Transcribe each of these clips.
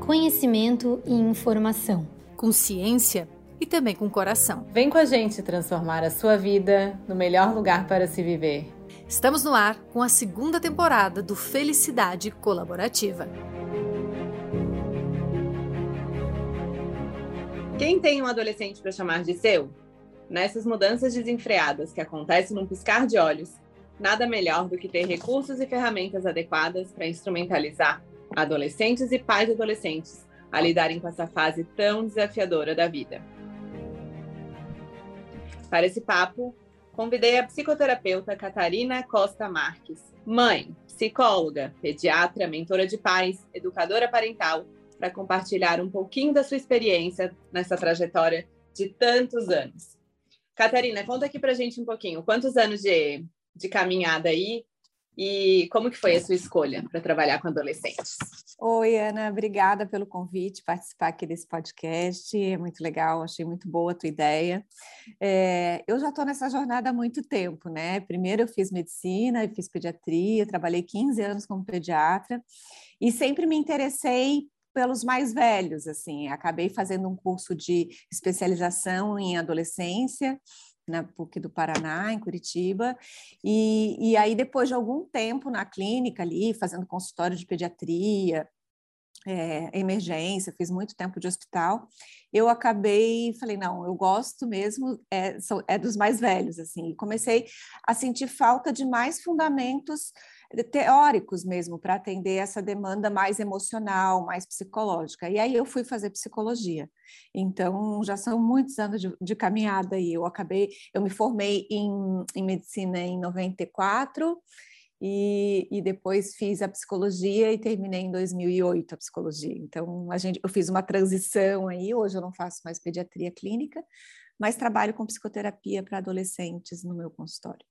Conhecimento e informação. Com ciência e também com coração. Vem com a gente transformar a sua vida no melhor lugar para se viver. Estamos no ar com a segunda temporada do Felicidade Colaborativa. Quem tem um adolescente para chamar de seu? Nessas mudanças desenfreadas que acontecem num piscar de olhos, nada melhor do que ter recursos e ferramentas adequadas para instrumentalizar adolescentes e pais adolescentes a lidarem com essa fase tão desafiadora da vida. Para esse papo, convidei a psicoterapeuta Catarina Costa Marques, mãe, psicóloga, pediatra, mentora de pais, educadora parental, para compartilhar um pouquinho da sua experiência nessa trajetória de tantos anos. Catarina, conta aqui para gente um pouquinho, quantos anos de, de caminhada aí e como que foi a sua escolha para trabalhar com adolescentes? Oi, Ana, obrigada pelo convite, participar aqui desse podcast, é muito legal, achei muito boa a tua ideia. É, eu já estou nessa jornada há muito tempo, né? Primeiro eu fiz medicina, eu fiz pediatria, trabalhei 15 anos como pediatra e sempre me interessei pelos mais velhos, assim, acabei fazendo um curso de especialização em adolescência, na PUC do Paraná, em Curitiba, e, e aí depois de algum tempo na clínica ali, fazendo consultório de pediatria, é, emergência, fiz muito tempo de hospital, eu acabei, falei, não, eu gosto mesmo, é, sou, é dos mais velhos, assim, e comecei a sentir falta de mais fundamentos teóricos mesmo para atender essa demanda mais emocional, mais psicológica. E aí eu fui fazer psicologia. Então já são muitos anos de, de caminhada e eu acabei, eu me formei em, em medicina em 94 e, e, depois fiz a psicologia e terminei em 2008 a psicologia. Então a gente, eu fiz uma transição aí. Hoje eu não faço mais pediatria clínica, mas trabalho com psicoterapia para adolescentes no meu consultório.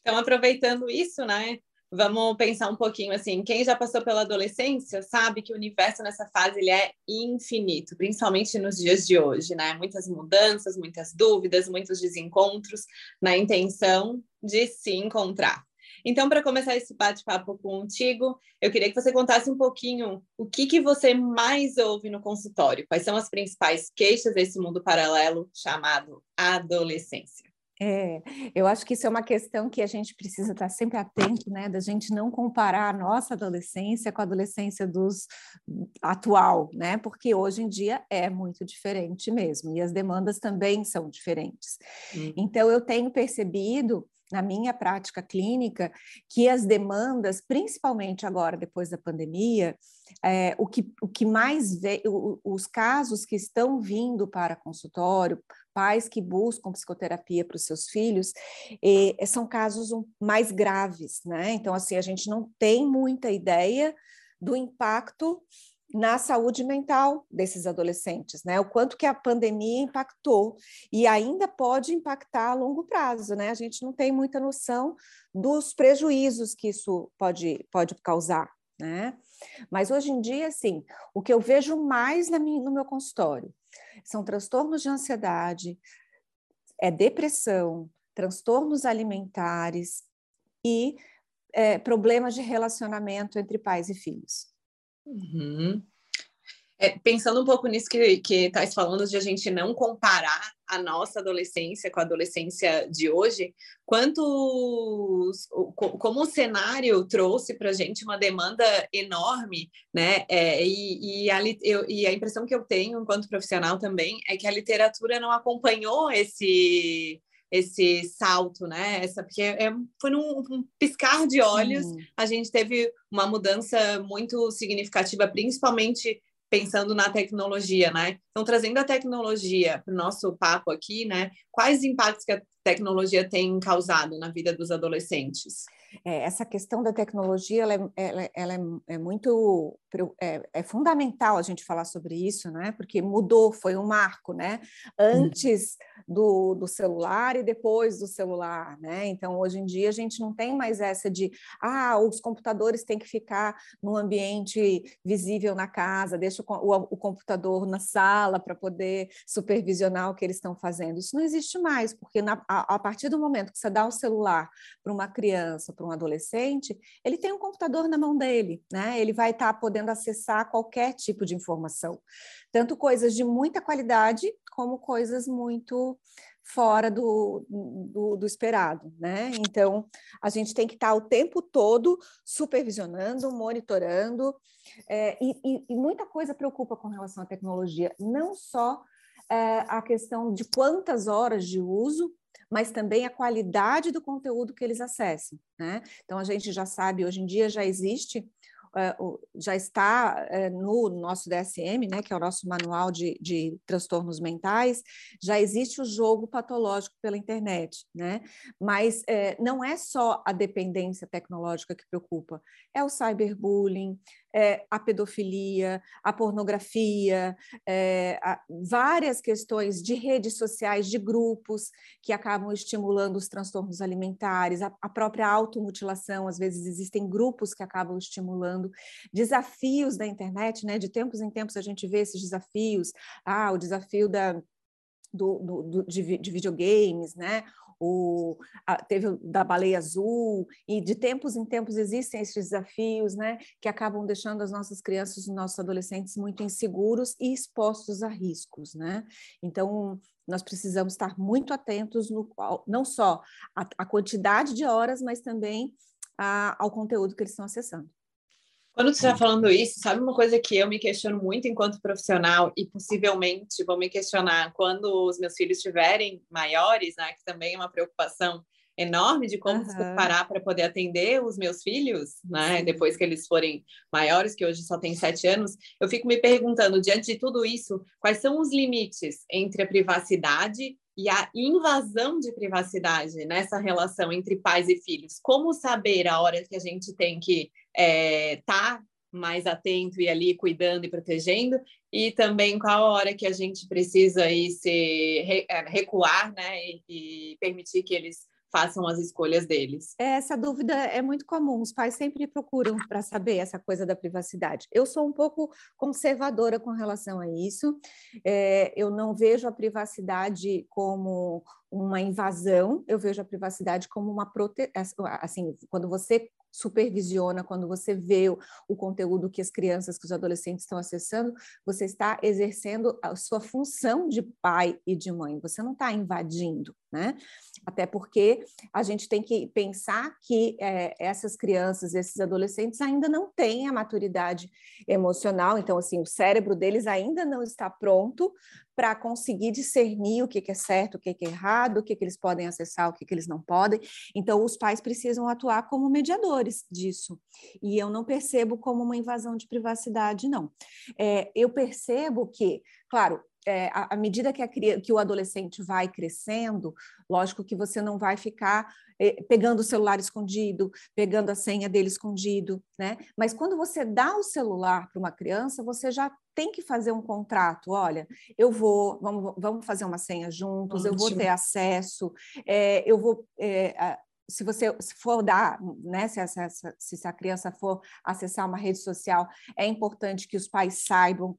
Então, aproveitando isso, né? Vamos pensar um pouquinho assim, quem já passou pela adolescência sabe que o universo nessa fase ele é infinito, principalmente nos dias de hoje, né? Muitas mudanças, muitas dúvidas, muitos desencontros na intenção de se encontrar. Então, para começar esse bate-papo contigo, eu queria que você contasse um pouquinho o que, que você mais ouve no consultório, quais são as principais queixas desse mundo paralelo chamado adolescência. É, eu acho que isso é uma questão que a gente precisa estar sempre atento, né? Da gente não comparar a nossa adolescência com a adolescência dos atual, né? Porque hoje em dia é muito diferente mesmo, e as demandas também são diferentes. Hum. Então, eu tenho percebido na minha prática clínica que as demandas, principalmente agora depois da pandemia, é, o, que, o que mais vê, o, os casos que estão vindo para consultório, pais que buscam psicoterapia para os seus filhos, eh, são casos mais graves, né? Então, assim, a gente não tem muita ideia do impacto na saúde mental desses adolescentes, né? O quanto que a pandemia impactou e ainda pode impactar a longo prazo, né? A gente não tem muita noção dos prejuízos que isso pode, pode causar, né? Mas hoje em dia, assim, o que eu vejo mais minha, no meu consultório são transtornos de ansiedade, é depressão, transtornos alimentares e é, problemas de relacionamento entre pais e filhos. Uhum. É, pensando um pouco nisso que, que estás falando de a gente não comparar a nossa adolescência com a adolescência de hoje, quanto como o cenário trouxe para a gente uma demanda enorme, né? É, e, e, a, eu, e a impressão que eu tenho enquanto profissional também é que a literatura não acompanhou esse esse salto, né? Essa, porque é, foi num um piscar de olhos, Sim. a gente teve uma mudança muito significativa, principalmente pensando na tecnologia, né? Então, trazendo a tecnologia para o nosso papo aqui, né? Quais impactos que a tecnologia tem causado na vida dos adolescentes? É, essa questão da tecnologia ela é, ela, ela é, é muito é, é, fundamental a gente falar sobre isso, né? Porque mudou, foi um marco, né? Antes do, do celular e depois do celular, né? Então hoje em dia a gente não tem mais essa de ah, os computadores têm que ficar no ambiente visível na casa, deixa o, o, o computador na sala para poder supervisionar o que eles estão fazendo. Isso não existe mais, porque na, a, a partir do momento que você dá o celular para uma criança, para um adolescente, ele tem um computador na mão dele, né? Ele vai estar tá podendo acessar qualquer tipo de informação, tanto coisas de muita qualidade como coisas muito fora do, do, do, esperado, né? Então, a gente tem que estar o tempo todo supervisionando, monitorando, é, e, e, muita coisa preocupa com relação à tecnologia, não só é, a questão de quantas horas de uso, mas também a qualidade do conteúdo que eles acessam, né? Então, a gente já sabe, hoje em dia já existe já está é, no nosso DSM, né, que é o nosso manual de, de, transtornos mentais, já existe o jogo patológico pela internet, né? Mas é, não é só a dependência tecnológica que preocupa, é o cyberbullying, é, a pedofilia, a pornografia, é, a, várias questões de redes sociais, de grupos que acabam estimulando os transtornos alimentares, a, a própria automutilação, às vezes existem grupos que acabam estimulando, desafios da internet, né? De tempos em tempos a gente vê esses desafios, ah, o desafio da do, do, do de, de, videogames, né? O, a, teve o da baleia azul, e de tempos em tempos existem esses desafios, né, que acabam deixando as nossas crianças e nossos adolescentes muito inseguros e expostos a riscos, né? Então, nós precisamos estar muito atentos no não só a, quantidade de horas, mas também a, ao conteúdo que eles estão acessando. Quando você está falando isso, sabe uma coisa que eu me questiono muito enquanto profissional e possivelmente vou me questionar quando os meus filhos estiverem maiores, né, que também é uma preocupação enorme de como uhum. se preparar para poder atender os meus filhos, né? Sim. Depois que eles forem maiores, que hoje só tem sete anos, eu fico me perguntando diante de tudo isso, quais são os limites entre a privacidade e a invasão de privacidade nessa relação entre pais e filhos? Como saber a hora que a gente tem que estar é, tá mais atento e ali cuidando e protegendo, e também qual a hora que a gente precisa aí se é, recuar, né, e, e permitir que eles façam as escolhas deles. Essa dúvida é muito comum, os pais sempre procuram para saber essa coisa da privacidade. Eu sou um pouco conservadora com relação a isso, é, eu não vejo a privacidade como uma invasão, eu vejo a privacidade como uma proteção. Assim, quando você supervisiona, quando você vê o, o, conteúdo que as crianças, que os adolescentes estão acessando, você está exercendo a sua função de pai e de mãe, você não está invadindo, né? Até porque a gente tem que pensar que é, essas crianças, esses adolescentes ainda não têm a maturidade emocional, então, assim, o cérebro deles ainda não está pronto para conseguir discernir o que, é certo, o que, é errado, o que, eles podem acessar, o que, que eles não podem. Então, os pais precisam atuar como mediadores disso. E eu não percebo como uma invasão de privacidade, não. É, eu percebo que, claro, é, à medida que, a, que o adolescente vai crescendo, lógico que você não vai ficar é, pegando o celular escondido, pegando a senha dele escondido, né? Mas quando você dá o celular para uma criança, você já tem que fazer um contrato. Olha, eu vou, vamos, vamos fazer uma senha juntos, Ótimo. eu vou ter acesso, é, eu vou. É, se você se for dar, né, se, essa, se a criança for acessar uma rede social, é importante que os pais saibam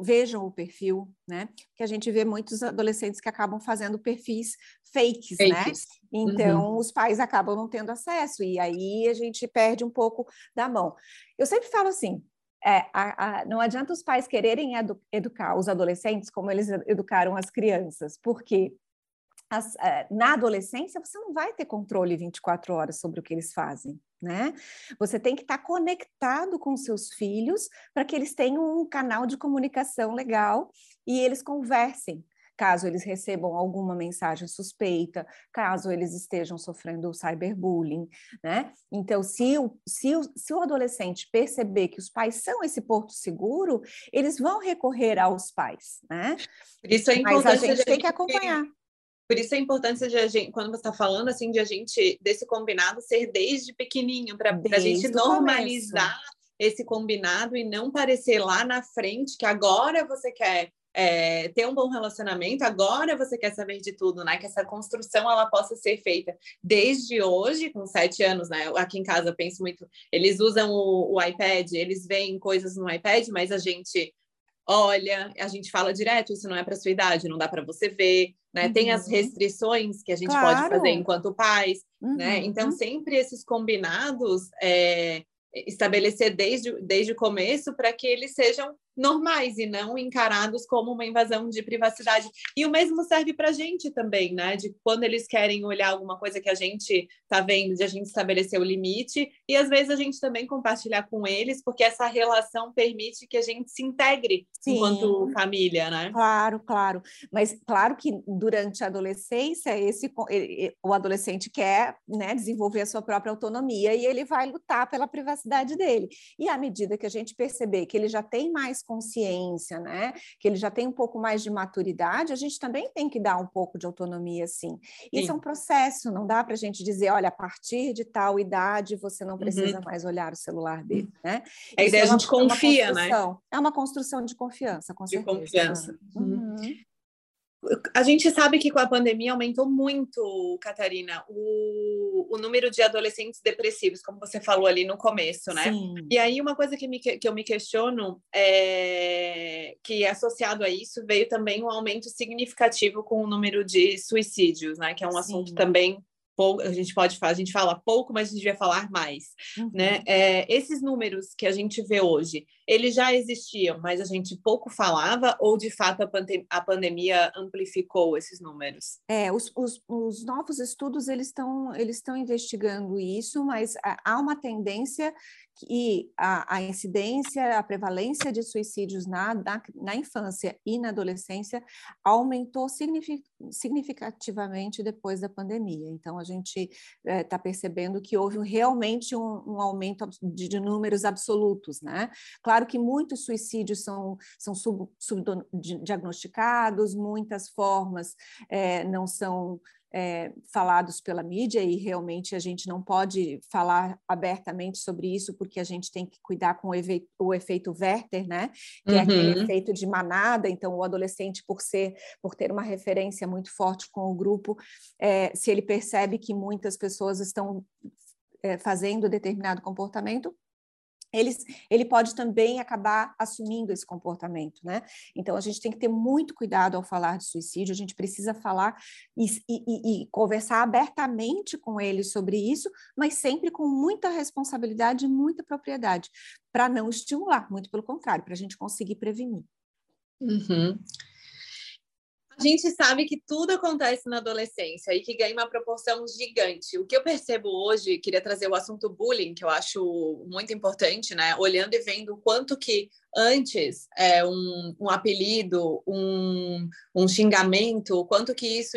vejam o perfil, né? Que a gente vê muitos adolescentes que acabam fazendo perfis fakes, né? fakes. né? Então, uhum. os pais acabam não tendo acesso, e aí a gente perde um pouco da mão. Eu sempre falo assim: é, a, a, não adianta os pais quererem edu educar os adolescentes como eles educaram as crianças, porque as, é, na adolescência você não vai ter controle 24 horas sobre o que eles fazem né? Você tem que estar conectado com seus filhos para que eles tenham um canal de comunicação legal e eles conversem. Caso eles recebam alguma mensagem suspeita, caso eles estejam sofrendo cyberbullying, né? Então, se o, se, o, se o adolescente perceber que os pais são esse porto seguro, eles vão recorrer aos pais, né? Por isso é importante Mas a gente tem que acompanhar. Por isso a importância de a gente, quando você está falando assim, de a gente, desse combinado ser desde pequenininho, para a gente normalizar começo. esse combinado e não parecer lá na frente que agora você quer é, ter um bom relacionamento, agora você quer saber de tudo, né? Que essa construção ela possa ser feita desde hoje, com sete anos, né? Aqui em casa eu penso muito, eles usam o, o iPad, eles veem coisas no iPad, mas a gente olha, a gente fala direto, isso não é para sua idade, não dá para você ver, né? Uhum. Tem as uhum. restrições que a gente claro. pode fazer enquanto pais, né? uhum. né? Então, sempre esses combinados é, estabelecer desde, desde o começo para que eles sejam normais e não encarados como uma invasão de privacidade. E o mesmo serve para a gente também, né? De quando eles querem olhar alguma coisa que a gente está vendo, de a gente estabelecer o limite, e às vezes a gente também compartilhar com eles, porque essa relação permite que a gente se integre Sim. enquanto família, né? Claro, claro. Mas claro que durante a adolescência, esse o adolescente quer né, desenvolver a sua própria autonomia e ele vai lutar pela privacidade dele. E à medida que a gente perceber que ele já tem mais consciência, né? Que ele já tem um pouco mais de maturidade, a gente também tem que dar um pouco de autonomia, sim. Isso é um processo, não dá para a gente dizer, olha, a partir de tal idade você não precisa uhum. mais olhar o celular dele, né? A ideia é a gente confia, né? É uma construção de confiança, com de certeza. confiança. Uhum. A gente sabe que com a pandemia aumentou muito, Catarina, o, o número de adolescentes depressivos, como você falou ali no começo, né? Sim. E aí, uma coisa que, me, que eu me questiono é que, associado a isso, veio também um aumento significativo com o número de suicídios, né? Que é um Sim. assunto também a gente pode falar, a gente fala pouco, mas a gente devia falar mais, uhum. né? É, esses números que a gente vê hoje, eles já existiam, mas a gente pouco falava ou de fato a, pandem a pandemia amplificou esses números? É, os, os, os novos estudos eles estão eles estão investigando isso, mas há uma tendência que a, a, incidência, a prevalência de suicídios na, na, na infância e na adolescência aumentou significativamente depois da pandemia. Então, a gente está eh, é, percebendo que houve realmente um, um aumento de, de, números absolutos, né? Claro que muitos suicídios são, são sub, subdiagnosticados, muitas formas é, não são é, falados pela mídia e realmente a gente não pode falar abertamente sobre isso porque a gente tem que cuidar com o, efe, o efeito Werther, né? Que uhum. é aquele uhum. efeito de manada. Então, o adolescente, por ser, por ter uma referência muito forte com o grupo, é, se ele percebe que muitas pessoas estão é, fazendo determinado comportamento, ele, ele pode também acabar assumindo esse comportamento, né? Então a gente tem que ter muito cuidado ao falar de suicídio, a gente precisa falar e, e, e conversar abertamente com ele sobre isso, mas sempre com muita responsabilidade e muita propriedade, para não estimular, muito pelo contrário, para a gente conseguir prevenir. Uhum. A gente sabe que tudo acontece na adolescência e que ganha uma proporção gigante. O que eu percebo hoje, queria trazer o assunto bullying, que eu acho muito importante, né? Olhando e vendo o quanto que antes é, um, um apelido, um, um xingamento, quanto que isso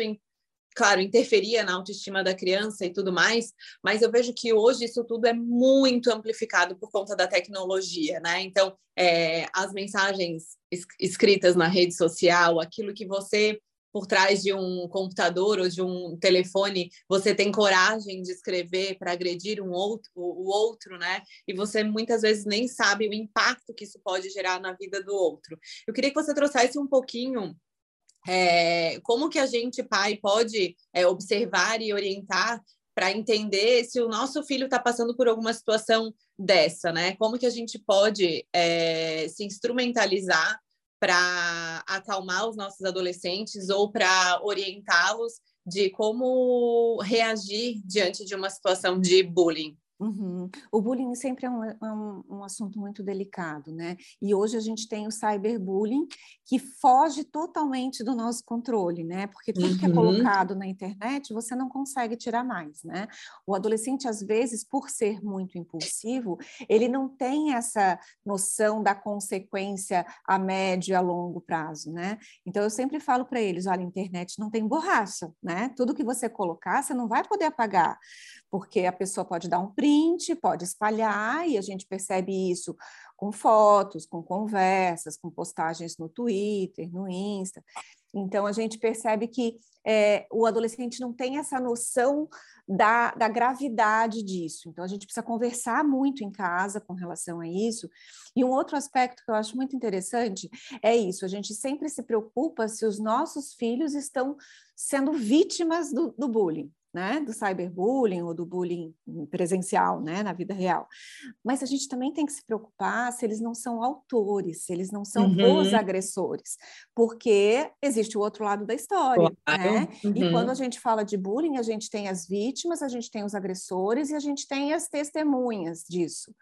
claro, interferia na autoestima da criança e tudo mais, mas eu vejo que hoje isso tudo é muito amplificado por conta da tecnologia, né? Então, é, as mensagens escritas na rede social, aquilo que você por trás de um computador ou de um telefone, você tem coragem de escrever para agredir um outro, o outro, né? E você muitas vezes nem sabe o impacto que isso pode gerar na vida do outro. Eu queria que você trouxesse um pouquinho é, como que a gente, pai, pode é, observar e orientar para entender se o nosso filho está passando por alguma situação dessa, né? Como que a gente pode é, se instrumentalizar para acalmar os nossos adolescentes ou para orientá-los de como reagir diante de uma situação de bullying? Uhum. O bullying sempre é um, é um, um, assunto muito delicado, né? E hoje a gente tem o cyberbullying, que foge totalmente do nosso controle, né? Porque tudo uhum. que é uhum. colocado na internet você não consegue tirar mais, né? O adolescente, às vezes, por ser muito impulsivo, ele não tem essa noção da consequência a médio e a longo prazo, né? Então eu sempre falo para eles: olha, a internet não tem borracha, né? Tudo que você colocar, você não vai poder apagar porque a pessoa pode dar um print, pode espalhar, e a gente percebe isso com fotos, com conversas, com postagens no Twitter, no Insta. Então, a gente percebe que é, o adolescente não tem essa noção da, da, gravidade disso. Então, a gente precisa conversar muito em casa com relação a isso. E um outro aspecto que eu acho muito interessante é isso: a gente sempre se preocupa se os nossos filhos estão sendo vítimas do, do bullying. Né, do cyberbullying ou do bullying presencial, né, na vida real. Mas a gente também tem que se preocupar se eles não são autores, se eles não são uhum. os agressores, porque existe o outro lado da história, claro. né? Uhum. E quando a gente fala de bullying, a gente tem as vítimas, a gente tem os agressores e a gente tem as testemunhas disso.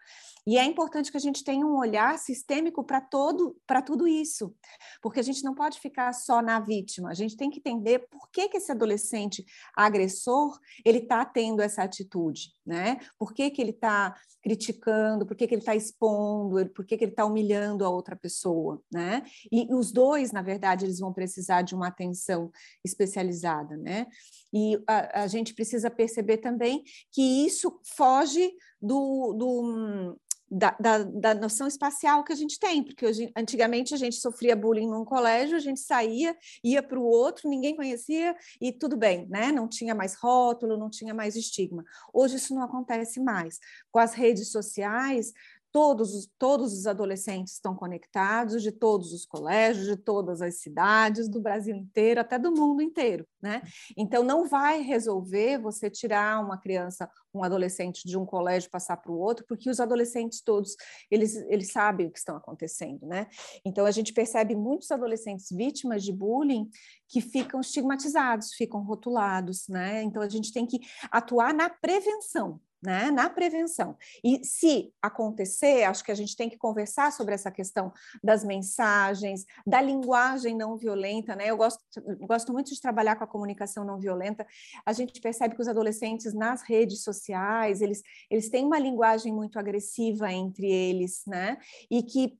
E é importante que a gente tenha um olhar sistêmico para todo para tudo isso, porque a gente não pode ficar só na vítima. A gente tem que entender por que, que esse adolescente agressor ele está tendo essa atitude, né? Por que, que ele está criticando, por que, que ele está expondo, por que, que ele está humilhando a outra pessoa, né? E os dois, na verdade, eles vão precisar de uma atenção especializada, né? E a, a gente precisa perceber também que isso foge do, do da, da, da, noção espacial que a gente tem, porque hoje, antigamente a gente sofria bullying num colégio, a gente saía, ia para o outro, ninguém conhecia e tudo bem, né? Não tinha mais rótulo, não tinha mais estigma. Hoje isso não acontece mais. Com as redes sociais, todos os, todos os adolescentes estão conectados, de todos os colégios, de todas as cidades, do Brasil inteiro, até do mundo inteiro, né? Então, não vai resolver você tirar uma criança, um adolescente de um colégio passar para o outro, porque os adolescentes todos, eles, eles sabem o que estão acontecendo, né? Então, a gente percebe muitos adolescentes vítimas de bullying que ficam estigmatizados, ficam rotulados, né? Então, a gente tem que atuar na prevenção, né, na prevenção. E se acontecer, acho que a gente tem que conversar sobre essa questão das mensagens, da linguagem não violenta, né? Eu gosto, gosto muito de trabalhar com a comunicação não violenta. A gente percebe que os adolescentes nas redes sociais, eles, eles têm uma linguagem muito agressiva entre eles, né? E que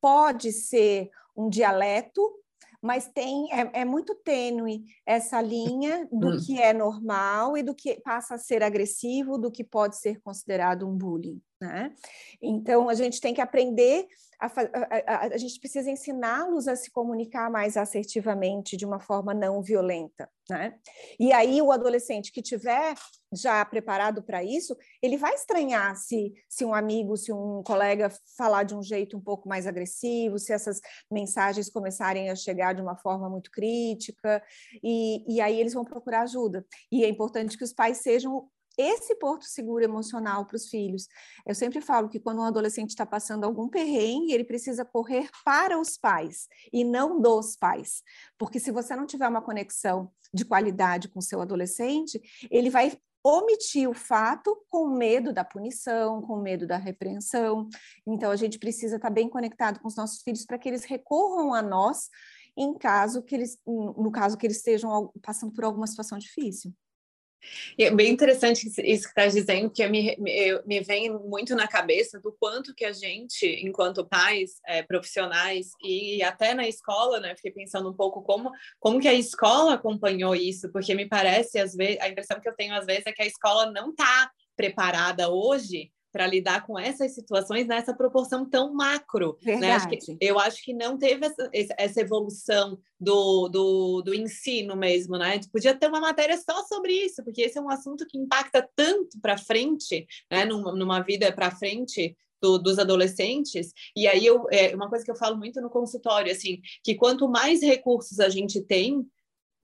pode ser um dialeto mas tem é, é muito tênue essa linha do hum. que é normal e do que passa a ser agressivo, do que pode ser considerado um bullying. Né? Então, a gente tem que aprender, a, a, a, a gente precisa ensiná-los a se comunicar mais assertivamente, de uma forma não violenta. Né? E aí, o adolescente que tiver já preparado para isso, ele vai estranhar se, se um amigo, se um colega falar de um jeito um pouco mais agressivo, se essas mensagens começarem a chegar de uma forma muito crítica, e, e aí eles vão procurar ajuda. E é importante que os pais sejam esse porto seguro emocional para os filhos. Eu sempre falo que quando um adolescente está passando algum perrengue, ele precisa correr para os pais e não dos pais. Porque se você não tiver uma conexão de qualidade com seu adolescente, ele vai omitir o fato com medo da punição, com medo da repreensão. Então a gente precisa estar bem conectado com os nossos filhos para que eles recorram a nós em caso que eles, no caso que eles estejam passando por alguma situação difícil. E é bem interessante isso que está dizendo, porque me, me, me, vem muito na cabeça do quanto que a gente, enquanto pais, é, profissionais e até na escola, né, fiquei pensando um pouco como, como que a escola acompanhou isso, porque me parece, às vezes, a impressão que eu tenho às vezes é que a escola não está preparada hoje para lidar com essas situações nessa proporção tão macro. Né? Acho que, eu acho que não teve essa, essa evolução do, do, do, ensino mesmo, né? Podia ter uma matéria só sobre isso, porque esse é um assunto que impacta tanto para frente, né? numa, numa vida para frente do, dos adolescentes. E aí eu, é uma coisa que eu falo muito no consultório, assim, que quanto mais recursos a gente tem,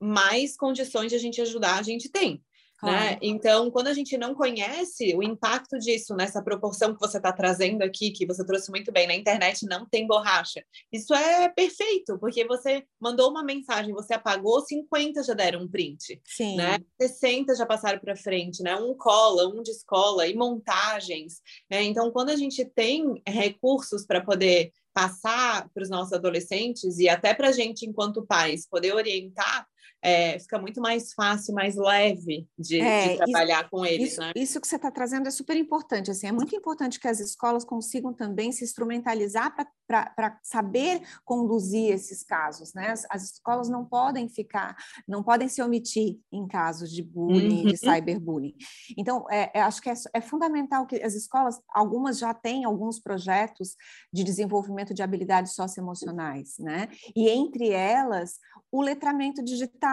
mais condições de a gente ajudar a gente tem. Né? Então, quando a gente não conhece o impacto disso nessa proporção que você está trazendo aqui, que você trouxe muito bem, na internet não tem borracha. Isso é perfeito, porque você mandou uma mensagem, você apagou, 50 já deram um print. Sim. Né? 60 já passaram para frente, né? Um cola, um descola, e montagens. Né? Então, quando a gente tem recursos para poder passar para os nossos adolescentes e até para a gente, enquanto pais, poder orientar, é, fica muito mais fácil, mais leve de, é, de trabalhar isso, com eles, isso, né? Isso que você está trazendo é super importante, assim, é muito importante que as escolas consigam também se instrumentalizar para saber conduzir esses casos, né? As, as, escolas não podem ficar, não podem se omitir em casos de bullying, uhum. de cyberbullying. Então, é, é, acho que é, é fundamental que as escolas, algumas já têm alguns projetos de desenvolvimento de habilidades socioemocionais, né? E entre elas, o letramento digital,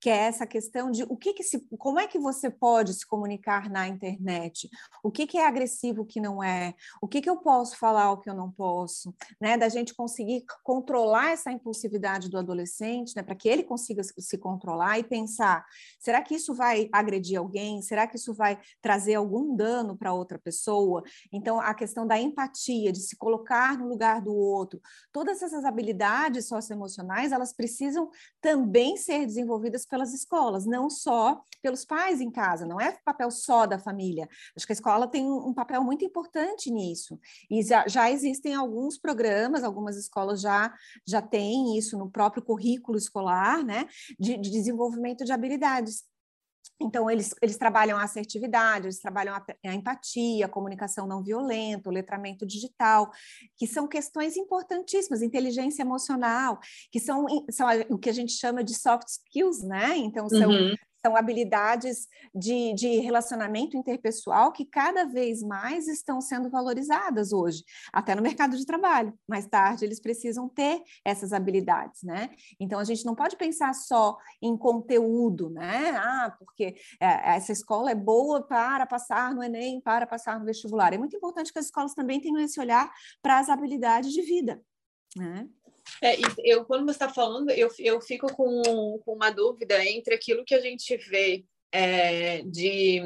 que é essa questão de o que, que se, como é que você pode se comunicar na internet, o que, que é agressivo, o que não é, o que, que eu posso falar, o que eu não posso, né, da gente conseguir controlar essa impulsividade do adolescente, né, para que ele consiga se controlar e pensar: será que isso vai agredir alguém? Será que isso vai trazer algum dano para outra pessoa? Então, a questão da empatia, de se colocar no lugar do outro, todas essas habilidades socioemocionais, elas precisam também ser desenvolvidas pelas escolas, não só pelos pais em casa, não é papel só da família. Acho que a escola tem um papel muito importante nisso. E já, já existem alguns programas, algumas escolas já, já têm isso no próprio currículo escolar, né, de, de desenvolvimento de habilidades. Então, eles, eles trabalham a assertividade, eles trabalham a, a, empatia, a comunicação não violenta, o letramento digital, que são questões importantíssimas, inteligência emocional, que são, são o que a gente chama de soft skills, né? Então, são, uhum são habilidades de, de relacionamento interpessoal que cada vez mais estão sendo valorizadas hoje, até no mercado de trabalho. Mais tarde, eles precisam ter essas habilidades, né? Então, a gente não pode pensar só em conteúdo, né? Ah, porque é, essa escola é boa para passar no Enem, para passar no vestibular. É muito importante que as escolas também tenham esse olhar para as habilidades de vida, né? É, eu, quando você está falando, eu, eu fico com, com uma dúvida entre aquilo que a gente vê é, de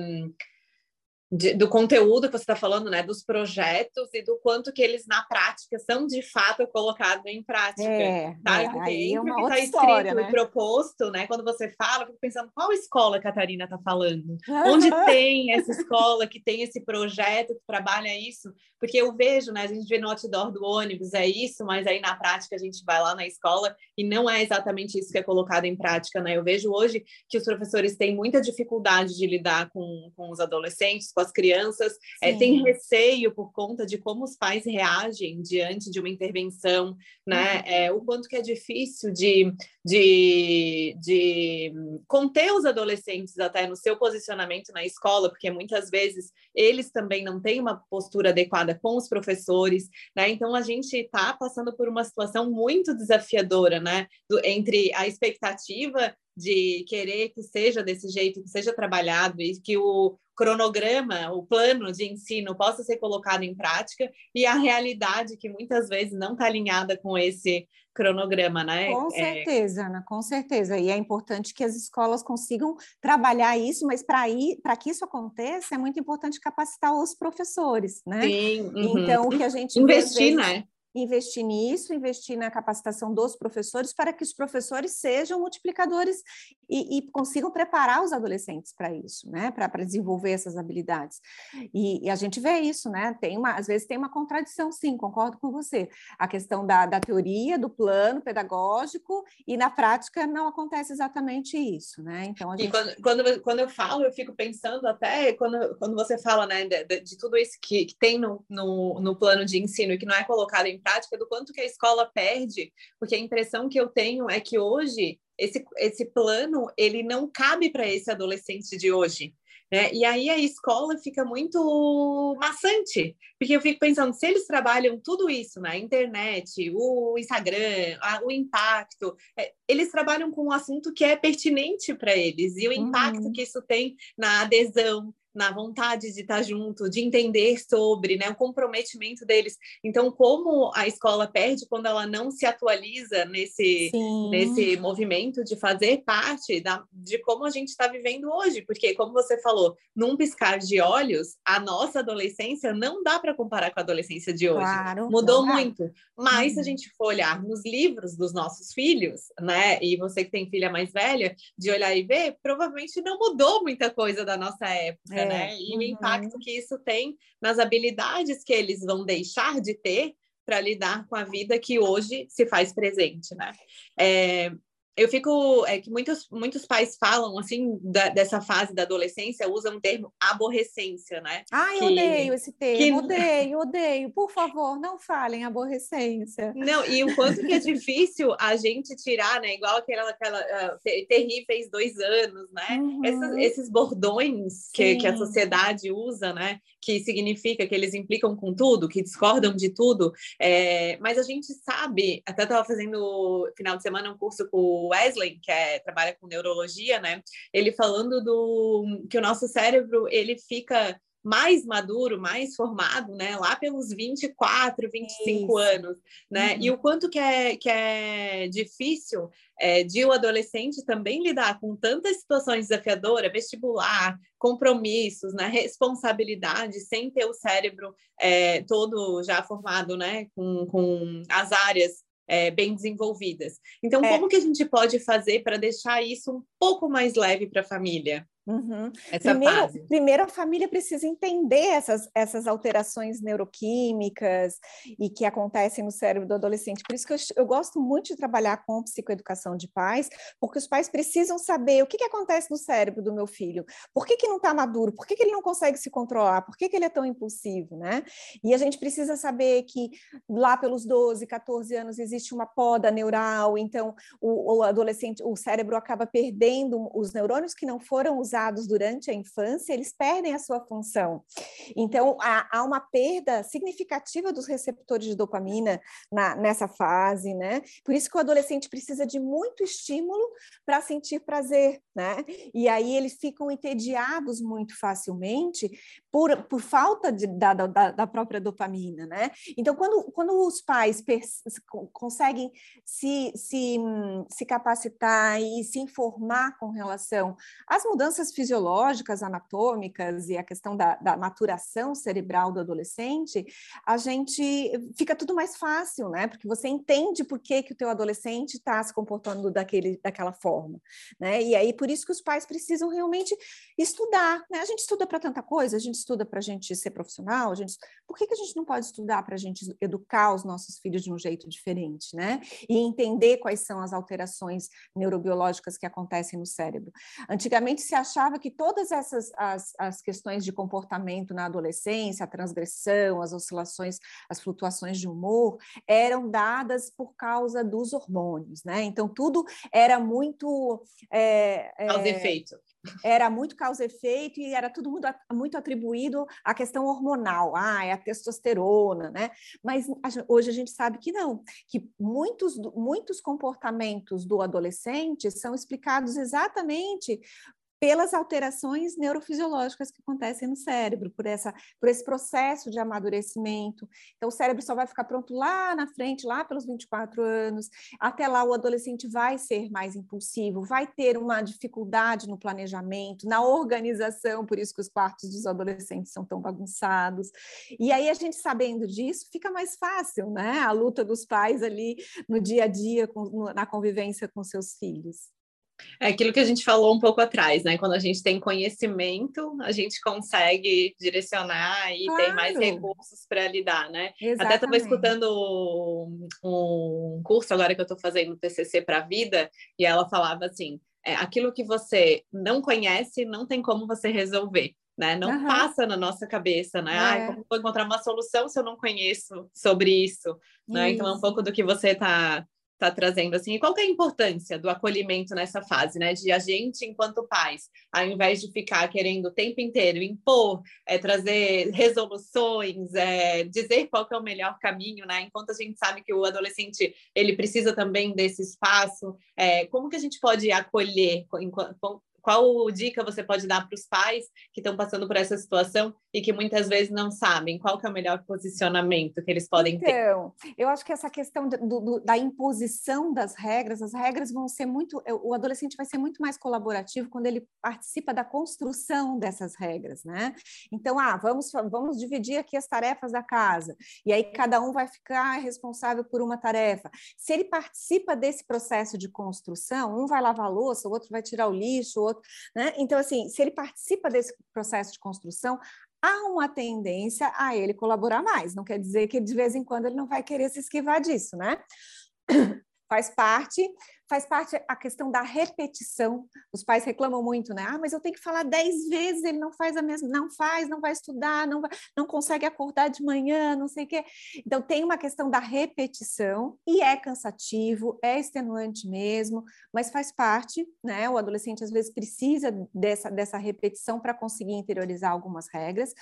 de, do conteúdo que você está falando, né, dos projetos e do quanto que eles na prática são de fato colocados em prática. É, tá? é, aí é uma que está escrito né? e proposto, né? Quando você fala, eu fico pensando qual escola a Catarina está falando? Onde tem essa escola que tem esse projeto que trabalha isso? Porque eu vejo, né? A gente vê no outdoor do ônibus, é isso, mas aí na prática a gente vai lá na escola e não é exatamente isso que é colocado em prática, né? Eu vejo hoje que os professores têm muita dificuldade de lidar com, com os adolescentes, com as crianças, é, tem receio por conta de como os pais reagem diante de uma intervenção, né? Uhum. É, o quanto que é difícil de, de, de conter os adolescentes até no seu posicionamento na escola, porque muitas vezes eles também não têm uma postura adequada com os professores, né? Então a gente está passando por uma situação muito desafiadora, né? Do, entre a expectativa de querer que seja desse jeito, que seja trabalhado e que o cronograma, o plano de ensino possa ser colocado em prática e a realidade que muitas vezes não está alinhada com esse cronograma, né? Com é. certeza, é... Ana, com certeza. E é importante que as escolas consigam trabalhar isso, mas para que isso aconteça, é muito importante capacitar os professores, né? Sim. Uhum. Então, o que a gente investir, vezes, né? Investir nisso, investir na capacitação dos professores para que os professores sejam multiplicadores e, e consigam preparar os adolescentes para isso, né? Para desenvolver essas habilidades. E, e, a gente vê isso, né? Tem uma, às vezes tem uma contradição, sim, concordo com você. A questão da, da teoria, do plano pedagógico, e na prática não acontece exatamente isso, né? Então a gente... E quando, quando, quando eu falo, eu fico pensando até quando, quando você fala né, de, de tudo isso que, que tem no, no, no plano de ensino e que não é colocado em prática, do quanto que a escola perde, porque a impressão que eu tenho é que hoje esse, esse plano ele não cabe para esse adolescente de hoje. Né? E aí a escola fica muito maçante, porque eu fico pensando, se eles trabalham tudo isso na né? internet, o Instagram, a, o impacto, é, eles trabalham com um assunto que é pertinente para eles, e o impacto uhum. que isso tem na adesão, na vontade de estar junto, de entender sobre, né, o comprometimento deles. Então, como a escola perde quando ela não se atualiza nesse, nesse movimento de fazer parte da, de como a gente está vivendo hoje, porque, como você falou, num piscar de olhos, a nossa adolescência não dá para comparar com a adolescência de hoje. Claro, Mudou muito. Mas, uhum. se a uhum. gente for olhar nos livros dos nossos filhos, né, e você que tem filha mais velha, de olhar e ver, provavelmente não mudou muita coisa da nossa época. É é, né? E uhum. o impacto que isso tem nas habilidades que eles vão deixar de ter para lidar com a vida que hoje se faz presente, né? É, eu fico é que muitos muitos pais falam assim da, dessa fase da adolescência usam o termo aborrecência, né? Ai, que, odeio esse termo, que... odeio, odeio. Por favor, não falem aborrecência. Não, e o quanto que é difícil a gente tirar, né? Igual aquela aquela uh, terríveis dois anos, né? Uhum. Essas, esses bordões que, que a sociedade usa, né? Que significa que eles implicam com tudo, que discordam de tudo. É, mas a gente sabe, até estava fazendo final de semana um curso com Wesley, que é, trabalha com neurologia, né? Ele falando do que o nosso cérebro ele fica mais maduro, mais formado, né? Lá pelos 24, 25 Isso. anos, né? Uhum. E o quanto que é, que é difícil é, de o adolescente também lidar com tantas situações desafiadoras, vestibular, compromissos, né, responsabilidade, sem ter o cérebro é, todo já formado, né, com, com as áreas é, bem desenvolvidas. Então, é. como que a gente pode fazer para deixar isso um pouco mais leve para a família? Uhum. Primeiro, primeiro, a família precisa entender essas, essas alterações neuroquímicas e que acontecem no cérebro do adolescente. Por isso que eu, eu gosto muito de trabalhar com psicoeducação de pais, porque os pais precisam saber o que, que acontece no cérebro do meu filho, por que, que não está maduro, por que, que ele não consegue se controlar, por que, que ele é tão impulsivo, né? E a gente precisa saber que lá pelos 12, 14 anos existe uma poda neural, então o, o adolescente, o cérebro acaba perdendo os neurônios que não foram usados usados durante a infância, eles perdem a sua função. Então, há, há uma perda significativa dos receptores de dopamina na, nessa fase, né? Por isso que o adolescente precisa de muito estímulo para sentir prazer, né? E aí eles ficam entediados muito facilmente por, por falta de, da, da, da própria dopamina, né? Então, quando, quando os pais conseguem se, se, se capacitar e se informar com relação às mudanças fisiológicas, anatômicas e a questão da, da, maturação cerebral do adolescente, a gente fica tudo mais fácil, né? Porque você entende por que, que o teu adolescente está se comportando daquele, daquela forma, né? E aí, por isso que os pais precisam realmente estudar, né? A gente estuda para tanta coisa, a gente estuda para a gente ser profissional, a gente... Por que, que a gente não pode estudar para a gente educar os nossos filhos de um jeito diferente, né? E entender quais são as alterações neurobiológicas que acontecem no cérebro. Antigamente se achava achava que todas essas as, as questões de comportamento na adolescência, a transgressão, as oscilações, as flutuações de humor, eram dadas por causa dos hormônios, né? Então, tudo era muito. É, é, efeito. Era muito causa-efeito e era tudo muito, muito atribuído à questão hormonal, ah, é a testosterona, né? Mas hoje a gente sabe que não, que muitos, muitos comportamentos do adolescente são explicados exatamente pelas alterações neurofisiológicas que acontecem no cérebro, por, essa, por esse processo de amadurecimento. Então, o cérebro só vai ficar pronto lá na frente, lá pelos 24 anos. Até lá, o adolescente vai ser mais impulsivo, vai ter uma dificuldade no planejamento, na organização, por isso que os quartos dos adolescentes são tão bagunçados. E aí, a gente sabendo disso, fica mais fácil, né? A luta dos pais ali no dia a dia, com, na convivência com seus filhos. É aquilo que a gente falou um pouco atrás, né? Quando a gente tem conhecimento, a gente consegue direcionar e claro. tem mais recursos para lidar, né? Exatamente. Até estava escutando um curso agora que eu estou fazendo TCC para a vida e ela falava assim: é, aquilo que você não conhece, não tem como você resolver. Né? Não uhum. passa na nossa cabeça, né? É. Ai, como vou encontrar uma solução se eu não conheço sobre isso, né? Então é um pouco do que você está está trazendo assim, e qual é a importância do acolhimento nessa fase, né? De a gente, enquanto pais, ao invés de ficar querendo o tempo inteiro impor, é, trazer resoluções, é, dizer qual é o melhor caminho, né? Enquanto a gente sabe que o adolescente ele precisa também desse espaço, é, como que a gente pode acolher qual dica você pode dar para os pais que estão passando por essa situação e que muitas vezes não sabem qual é o melhor posicionamento que eles podem então, ter? Então, eu acho que essa questão do, do, da imposição das regras, as regras vão ser muito, o adolescente vai ser muito mais colaborativo quando ele participa da construção dessas regras, né? Então, ah, vamos, vamos dividir aqui as tarefas da casa, e aí cada um vai ficar responsável por uma tarefa. Se ele participa desse processo de construção, um vai lavar a louça, o outro vai tirar o lixo, o outro outro, né? Então, assim, se ele participa desse processo de construção, há uma tendência a ele colaborar mais. Não quer dizer que de vez em quando ele não vai querer se esquivar disso, né? Faz parte, faz parte a questão da repetição. Os pais reclamam muito, né? Ah, mas eu tenho que falar dez vezes, ele não faz a mesma, não faz, não vai estudar, não, vai, não consegue acordar de manhã, não sei o quê. Então, tem uma questão da repetição, e é cansativo, é extenuante mesmo, mas faz parte, né? O adolescente às vezes precisa dessa, dessa repetição para conseguir interiorizar algumas regras,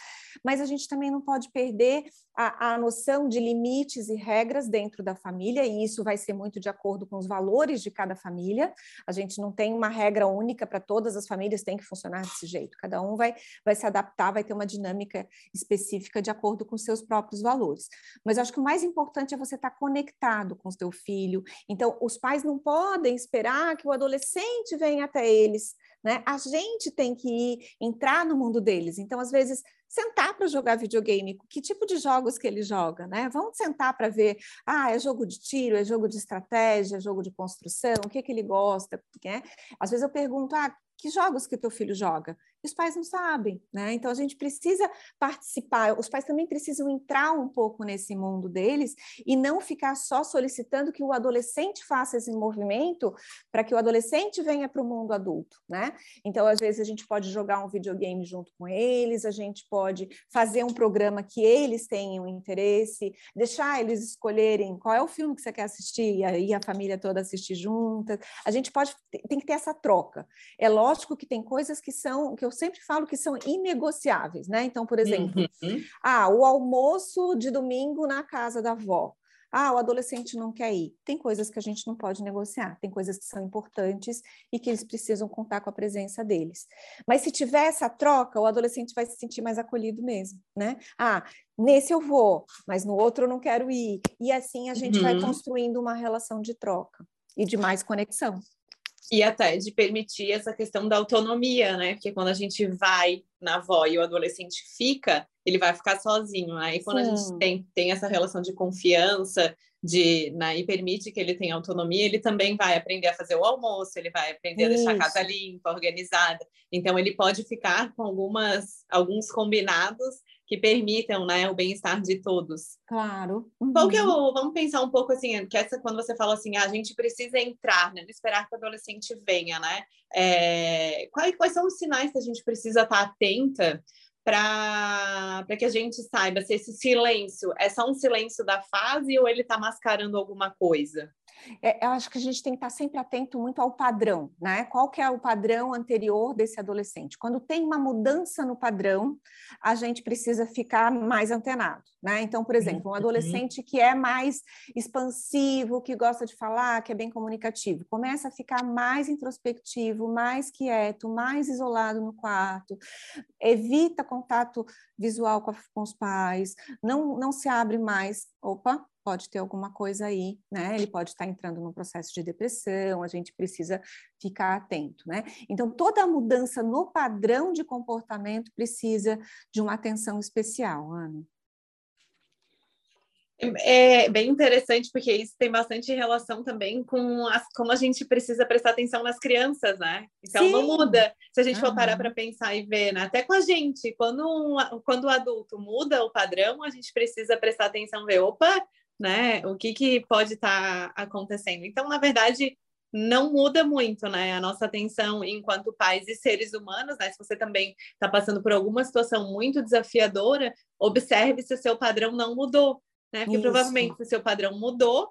mas a gente também não pode perder a, a noção de limites e regras dentro da família, e isso vai ser muito de acordo com os valores de cada família. A gente não tem uma regra única para todas as famílias, tem que funcionar desse jeito. Cada um vai, vai se adaptar, vai ter uma dinâmica específica de acordo com seus próprios valores. Mas acho que o mais importante é você estar conectado com o seu filho. Então, os pais não podem esperar que o adolescente venha até eles. Né? A gente tem que ir, entrar no mundo deles. Então, às vezes, sentar para jogar videogame, que tipo de jogos que ele joga, né? Vamos sentar para ver, ah, é jogo de tiro, é jogo de estratégia, é jogo de construção, o que, que ele gosta, né? Às vezes eu pergunto, ah, que jogos que teu filho joga? Os pais não sabem, né? Então a gente precisa participar, os pais também precisam entrar um pouco nesse mundo deles e não ficar só solicitando que o adolescente faça esse movimento para que o adolescente venha para o mundo adulto, né? Então às vezes a gente pode jogar um videogame junto com eles, a gente pode fazer um programa que eles tenham interesse, deixar eles escolherem qual é o filme que você quer assistir e aí a família toda assistir junta. A gente pode tem que ter essa troca. É lógico que tem coisas que são que eu sempre falo que são inegociáveis, né? Então, por exemplo, uhum. ah, o almoço de domingo na casa da avó. Ah, o adolescente não quer ir. Tem coisas que a gente não pode negociar, tem coisas que são importantes e que eles precisam contar com a presença deles. Mas se tiver essa troca, o adolescente vai se sentir mais acolhido mesmo, né? Ah, nesse eu vou, mas no outro eu não quero ir. E assim a gente uhum. vai construindo uma relação de troca e de mais conexão. E até de permitir essa questão da autonomia, né? Porque quando a gente vai na avó e o adolescente fica, ele vai ficar sozinho. Aí quando Sim. a gente tem, tem essa relação de confiança, de, né, e permite que ele tenha autonomia, ele também vai aprender a fazer o almoço, ele vai aprender Isso. a deixar a casa limpa, organizada. Então ele pode ficar com algumas alguns combinados que permitam né, o bem-estar de todos. Claro. Uhum. Qual que é o, vamos pensar um pouco assim, que essa, quando você fala assim, ah, a gente precisa entrar, né, não esperar que o adolescente venha, né? É, quais, quais são os sinais que a gente precisa estar atenta para que a gente saiba se esse silêncio é só um silêncio da fase ou ele está mascarando alguma coisa? É, eu acho que a gente tem que estar sempre atento muito ao padrão, né? Qual que é o padrão anterior desse adolescente? Quando tem uma mudança no padrão, a gente precisa ficar mais antenado, né? Então, por exemplo, um uhum. adolescente que é mais expansivo, que gosta de falar, que é bem comunicativo, começa a ficar mais introspectivo, mais quieto, mais isolado no quarto, evita contato visual com, a, com os pais, não, não se abre mais. Opa, pode ter alguma coisa aí, né? Ele pode estar entrando num processo de depressão, a gente precisa ficar atento, né? Então, toda mudança no padrão de comportamento precisa de uma atenção especial, Ana. É bem interessante, porque isso tem bastante relação também com as, como a gente precisa prestar atenção nas crianças, né? Então Sim. não muda. Se a gente for parar para pensar e ver, né? até com a gente, quando, um, quando o adulto muda o padrão, a gente precisa prestar atenção, ver, opa, né? O que, que pode estar tá acontecendo. Então, na verdade, não muda muito, né? A nossa atenção enquanto pais e seres humanos, né? Se você também está passando por alguma situação muito desafiadora, observe se o seu padrão não mudou, né? Porque Isso. provavelmente se o seu padrão mudou,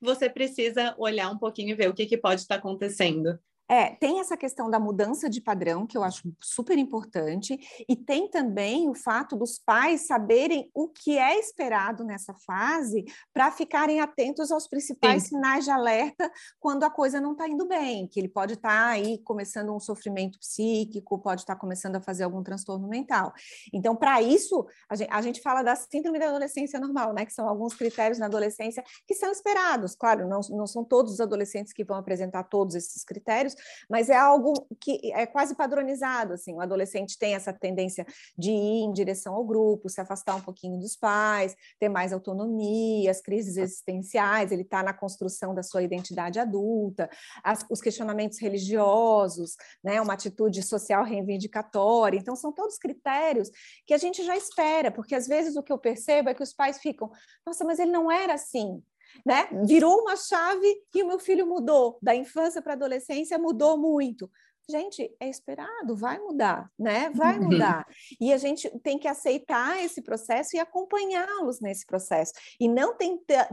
você precisa olhar um pouquinho e ver o que, que pode estar tá acontecendo. É, tem essa questão da mudança de padrão, que eu acho super importante, e tem também o fato dos pais saberem o que é esperado nessa fase para ficarem atentos aos principais Sim. sinais de alerta quando a coisa não está indo bem, que ele pode estar tá aí começando um sofrimento psíquico, pode estar tá começando a fazer algum transtorno mental. Então, para isso, a gente, a gente, fala da síndrome da adolescência normal, né? Que são alguns critérios na adolescência que são esperados. Claro, não, não são todos os adolescentes que vão apresentar todos esses critérios, mas é algo que é quase padronizado, assim, o adolescente tem essa tendência de ir em direção ao grupo, se afastar um pouquinho dos pais, ter mais autonomia, as crises existenciais, ele está na construção da sua identidade adulta, as, os questionamentos religiosos, né, uma atitude social reivindicatória, então são todos critérios que a gente já espera, porque às vezes o que eu percebo é que os pais ficam, nossa, mas ele não era assim, né? Virou uma chave e o meu filho mudou. Da infância para a adolescência mudou muito. Gente, é esperado, vai mudar, né? Vai uhum. mudar. E a gente tem que aceitar esse processo e acompanhá-los nesse processo. E não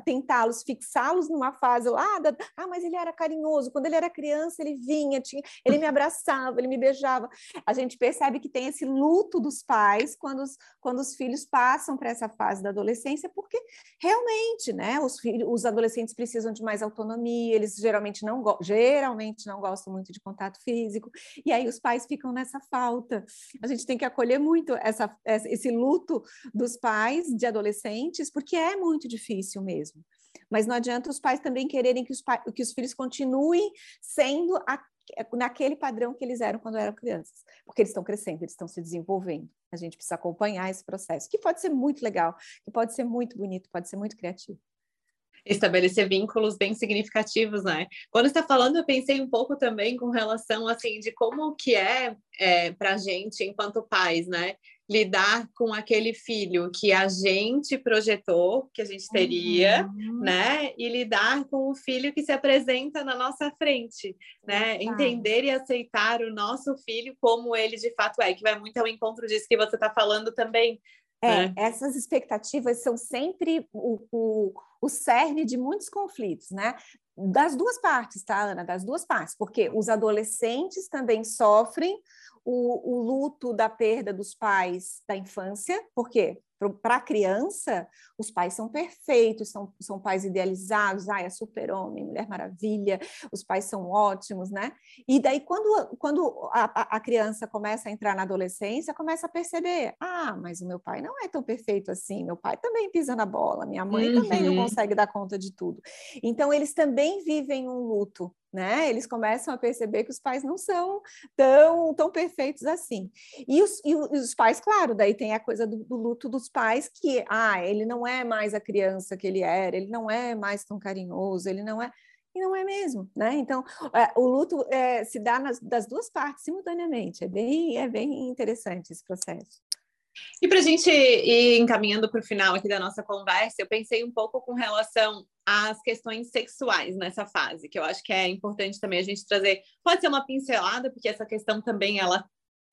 tentá-los, fixá-los numa fase lá, da, ah, mas ele era carinhoso. Quando ele era criança, ele vinha, tinha, ele me abraçava, ele me beijava. A gente percebe que tem esse luto dos pais quando os, quando os filhos passam para essa fase da adolescência, porque realmente, né, os, filhos, os adolescentes precisam de mais autonomia, eles geralmente não, geralmente não gostam muito de contato físico e aí os pais ficam nessa falta. A gente tem que acolher muito essa, esse luto dos pais de adolescentes, porque é muito difícil mesmo. Mas não adianta os pais também quererem que os, que os filhos continuem sendo a, naquele padrão que eles eram quando eram crianças, porque eles estão crescendo, eles estão se desenvolvendo. A gente precisa acompanhar esse processo, que pode ser muito legal, que pode ser muito bonito, pode ser muito criativo estabelecer vínculos bem significativos, né? Quando está falando, eu pensei um pouco também com relação assim de como que é, é para a gente enquanto pais, né? lidar com aquele filho que a gente projetou que a gente teria, uhum. né? E lidar com o filho que se apresenta na nossa frente, né? Entender e aceitar o nosso filho como ele de fato é, que vai muito ao encontro disso que você está falando também, é, né? essas expectativas são sempre o, o, o cerne de muitos conflitos, né? Das duas partes, tá, Ana? Das duas partes, porque os adolescentes também sofrem o, o luto da perda dos pais da infância, por quê? Para a criança, os pais são perfeitos, são, são pais idealizados, ah, é super-homem, mulher maravilha, os pais são ótimos, né? E daí, quando, quando a, a criança começa a entrar na adolescência, começa a perceber, ah, mas o meu pai não é tão perfeito assim, meu pai também pisa na bola, minha mãe uhum. também não uhum. consegue dar conta de tudo. Então, eles também vivem um luto, né? Eles começam a perceber que os pais não são tão, tão perfeitos assim. E os, e os pais, claro, daí tem a coisa do, do, luto dos pais, que, ah, ele não é mais a criança que ele era, ele não é mais tão carinhoso, ele não é. E não é mesmo, né? Então, é, o luto é, se dá nas, das duas partes simultaneamente. É bem, é bem interessante esse processo. E para a gente ir encaminhando para o final aqui da nossa conversa, eu pensei um pouco com relação às questões sexuais nessa fase, que eu acho que é importante também a gente trazer. Pode ser uma pincelada, porque essa questão também ela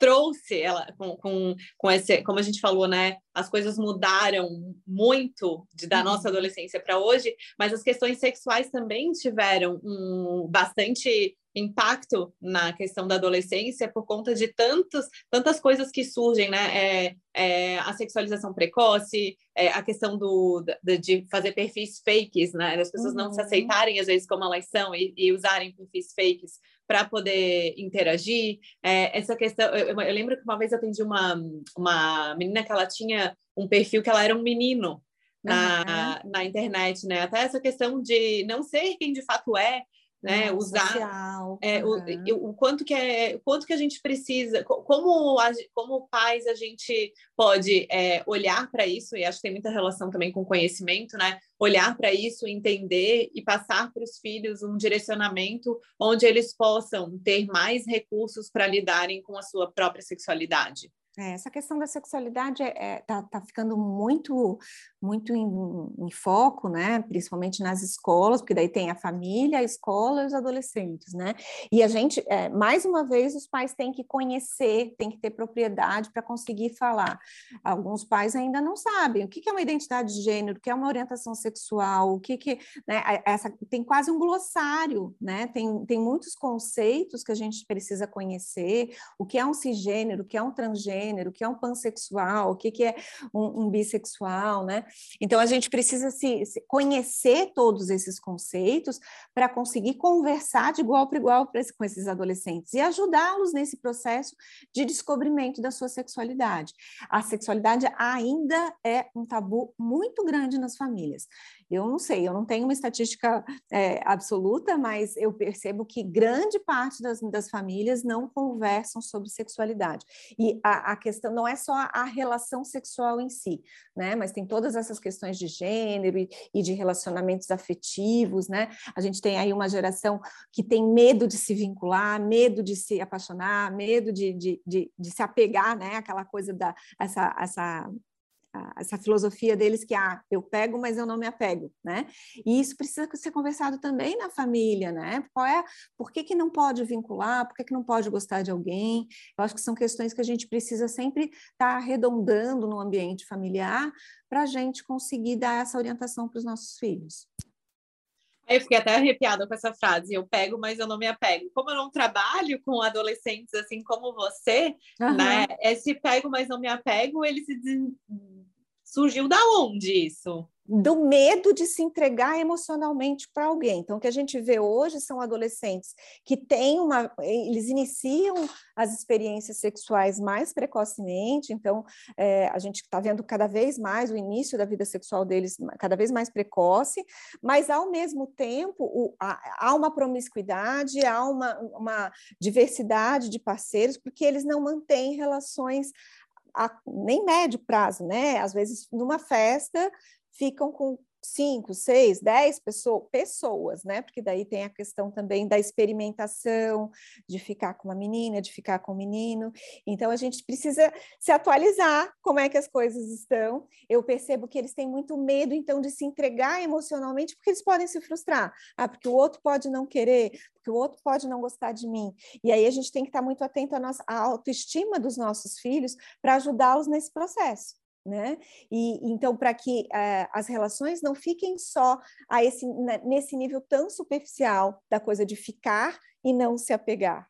trouxe ela com, com, com esse, como a gente falou, né? As coisas mudaram muito de, da nossa uhum. adolescência para hoje, mas as questões sexuais também tiveram um bastante impacto na questão da adolescência por conta de tantos, tantas coisas que surgem, né? É, é, a sexualização precoce, é, a questão do, de, de, fazer perfis fakes, né? As pessoas uhum. não se uhum. aceitarem, às vezes, como elas são e, e usarem perfis fakes para poder interagir. É, essa questão, eu, eu, lembro que uma vez eu atendi uma, uma menina que ela tinha um perfil que ela era um menino na, uhum. na internet, né? Até essa questão de não ser quem de fato é, né? Usar é, uhum. o, o, quanto que é, quanto que a gente precisa, como a, como pais a gente pode é, olhar para isso e acho que tem muita relação também com conhecimento, né? Olhar para isso, entender e passar para os filhos um direcionamento onde eles possam ter mais recursos para lidarem com a sua própria sexualidade. É, essa questão da sexualidade está é, tá, tá ficando muito, muito em, em, foco, né? Principalmente nas escolas, porque daí tem a família, a escola e os adolescentes, né? E a gente, é, mais uma vez, os pais têm que conhecer, têm que ter propriedade para conseguir falar. Alguns pais ainda não sabem o que, que é uma identidade de gênero, o que é uma orientação sexual, o que que, né? Essa tem quase um glossário, né? Tem, tem muitos conceitos que a gente precisa conhecer, o que é um cisgênero, o que é um transgênero gênero, o que é um pansexual, o que, que é um, um bissexual, né? Então a gente precisa se, se conhecer todos esses conceitos para conseguir conversar de igual para igual com esses adolescentes e ajudá-los nesse processo de descobrimento da sua sexualidade. A sexualidade ainda é um tabu muito grande nas famílias. Eu não sei, eu não tenho uma estatística é, absoluta, mas eu percebo que grande parte das, das famílias não conversam sobre sexualidade. E a, a questão não é só a relação sexual em si, né? Mas tem todas essas questões de gênero e, e de relacionamentos afetivos, né? A gente tem aí uma geração que tem medo de se vincular, medo de se apaixonar, medo de, de, de, de se apegar, né? Aquela coisa da essa, essa essa filosofia deles que ah, eu pego, mas eu não me apego, né? E isso precisa ser conversado também na família, né? Qual é, por que, que não pode vincular, por que, que não pode gostar de alguém? Eu acho que são questões que a gente precisa sempre estar tá arredondando no ambiente familiar para a gente conseguir dar essa orientação para os nossos filhos. Eu fiquei até arrepiada com essa frase. Eu pego, mas eu não me apego. Como eu não trabalho com adolescentes assim como você, uhum. né? Esse pego, mas não me apego, ele se surgiu da onde isso? Do medo de se entregar emocionalmente para alguém. Então, o que a gente vê hoje são adolescentes que têm uma. Eles iniciam as experiências sexuais mais precocemente, então, é, a gente está vendo cada vez mais o início da vida sexual deles cada vez mais precoce, mas, ao mesmo tempo, o, há, há, uma promiscuidade, há uma, uma diversidade de parceiros, porque eles não mantêm relações a nem médio prazo, né? Às vezes, numa festa, ficam com cinco, seis, dez pessoas, pessoas, né? Porque daí tem a questão também da experimentação, de ficar com uma menina, de ficar com um menino. Então a gente precisa se atualizar como é que as coisas estão. Eu percebo que eles têm muito medo, então, de se entregar emocionalmente, porque eles podem se frustrar. Ah, porque o outro pode não querer, porque o outro pode não gostar de mim. E aí a gente tem que estar muito atento à, nossa, à autoestima dos nossos filhos para ajudá-los nesse processo né? E então para que uh, as relações não fiquem só a esse nesse nível tão superficial da coisa de ficar e não se apegar.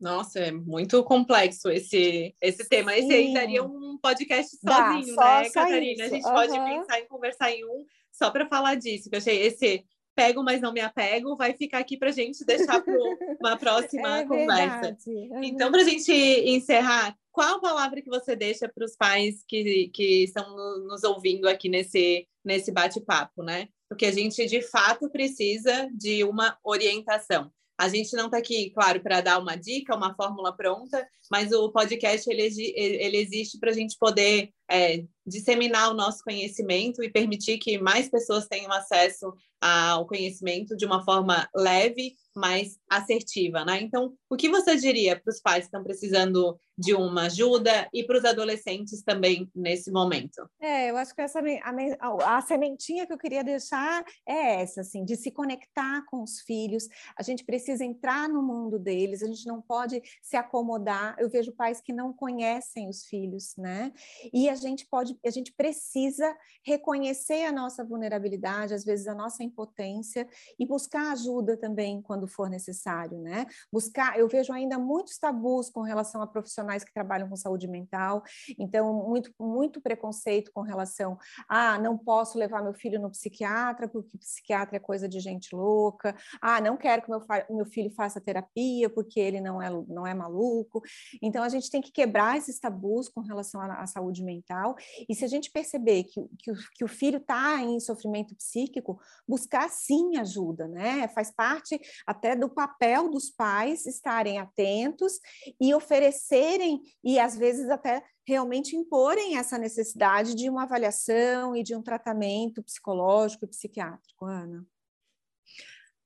Nossa, é muito complexo esse esse tema. Sim. Esse aí daria um podcast sozinho, Dá, né, Catarina? Isso. A gente uhum. pode pensar em conversar em um só para falar disso. Que eu achei esse pego, mas não me apego, vai ficar aqui para gente deixar para uma próxima é conversa. Então, para a gente encerrar, qual palavra que você deixa para os pais que, que estão nos ouvindo aqui nesse, nesse bate-papo, né? Porque a gente, de fato, precisa de uma orientação. A gente não está aqui, claro, para dar uma dica, uma fórmula pronta, mas o podcast ele, ele existe para a gente poder é, disseminar o nosso conhecimento e permitir que mais pessoas tenham acesso ao conhecimento de uma forma leve, mais assertiva, né? Então, o que você diria para os pais que estão precisando de uma ajuda e para os adolescentes também nesse momento? É, eu acho que essa a, a, sementinha que eu queria deixar é essa, assim, de se conectar com os filhos. A gente precisa entrar no mundo deles. A gente não pode se acomodar. Eu vejo pais que não conhecem os filhos, né? E a gente pode, a gente precisa reconhecer a nossa vulnerabilidade, às vezes a nossa impotência e buscar ajuda também quando for necessário, né? Buscar, eu vejo ainda muitos tabus com relação a profissionais que trabalham com saúde mental, então muito muito preconceito com relação a ah, não posso levar meu filho no psiquiatra porque psiquiatra é coisa de gente louca, ah, não quero que meu, meu filho faça terapia porque ele não é não é maluco. Então a gente tem que quebrar esses tabus com relação à, à saúde mental e se a gente perceber que, que, que o filho está em sofrimento psíquico, buscar sim ajuda, né? Faz parte até do papel dos pais estarem atentos e oferecerem, e às vezes até realmente imporem essa necessidade de uma avaliação e de um tratamento psicológico e psiquiátrico, Ana.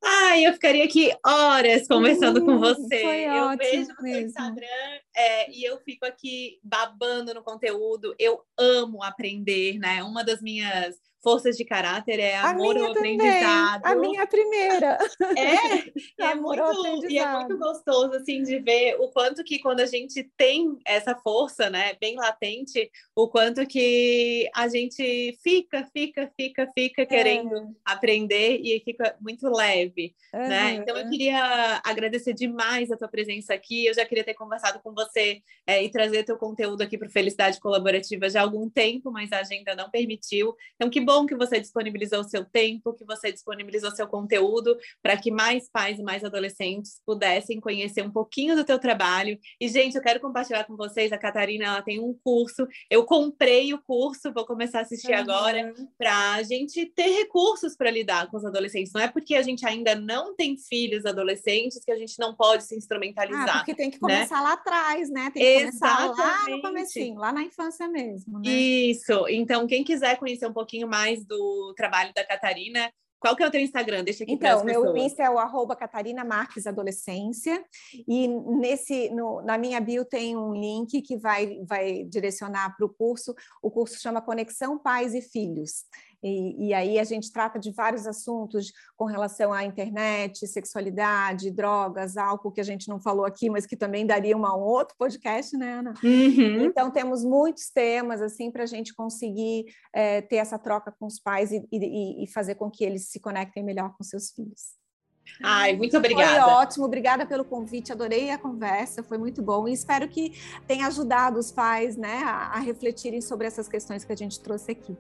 Ai, eu ficaria aqui horas conversando com você. eu vejo no Instagram é, e eu fico aqui babando no conteúdo. Eu amo aprender, né? Uma das minhas forças de caráter é amor ao aprendizado. A minha primeira. É, e é, muito, e é muito gostoso assim de ver o quanto que quando a gente tem essa força, né, bem latente, o quanto que a gente fica, fica, fica, fica é. querendo aprender e fica muito leve, né? Então eu queria agradecer demais a tua presença aqui. Eu já queria ter conversado com você é, e trazer teu conteúdo aqui para Felicidade Colaborativa já há algum tempo, mas a agenda não permitiu. Então que bom que você disponibilizou o seu tempo, que você disponibilizou seu conteúdo para que mais pais e mais adolescentes pudessem conhecer um pouquinho do teu trabalho. E, gente, eu quero compartilhar com vocês, a Catarina, ela tem um curso, eu comprei o curso, vou começar a assistir uhum. agora, para a gente ter recursos para lidar com os adolescentes. Não é porque a gente ainda não tem filhos adolescentes que a gente não pode se instrumentalizar. Ah, porque tem que né? começar né? lá atrás, né? Tem que Exatamente. começar lá no comecinho, lá na infância mesmo. Né? Isso. Então, quem quiser conhecer um pouquinho mais mais do trabalho da Catarina, Qual que é o teu Instagram? Deixa aqui Então, meu Insta é o arroba Catarina Marques Adolescência. E nesse, no, na minha bio tem um link que vai, vai direcionar para o curso. O curso chama Conexão Pais e Filhos. E, e, aí a gente trata de vários assuntos com relação à internet, sexualidade, drogas, álcool, que a gente não falou aqui, mas que também daria uma, um outro podcast, né, Ana? Uhum. Então temos muitos temas assim para a gente conseguir é, ter essa troca com os pais e, e, e fazer com que eles se conectem melhor com seus filhos. Ai, muito obrigada. Foi ótimo, obrigada pelo convite, adorei a conversa, foi muito bom e espero que tenha ajudado os pais né, a, a refletirem sobre essas questões que a gente trouxe aqui.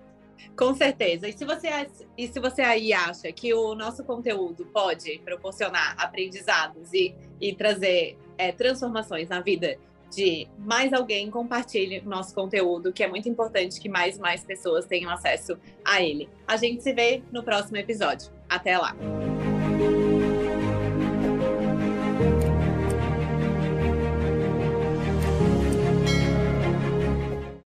Com certeza. E se você e se você aí acha que o nosso conteúdo pode proporcionar aprendizados e, e trazer é, transformações na vida de mais alguém, compartilhe nosso conteúdo, que é muito importante que mais e mais pessoas tenham acesso a ele. A gente se vê no próximo episódio. Até lá!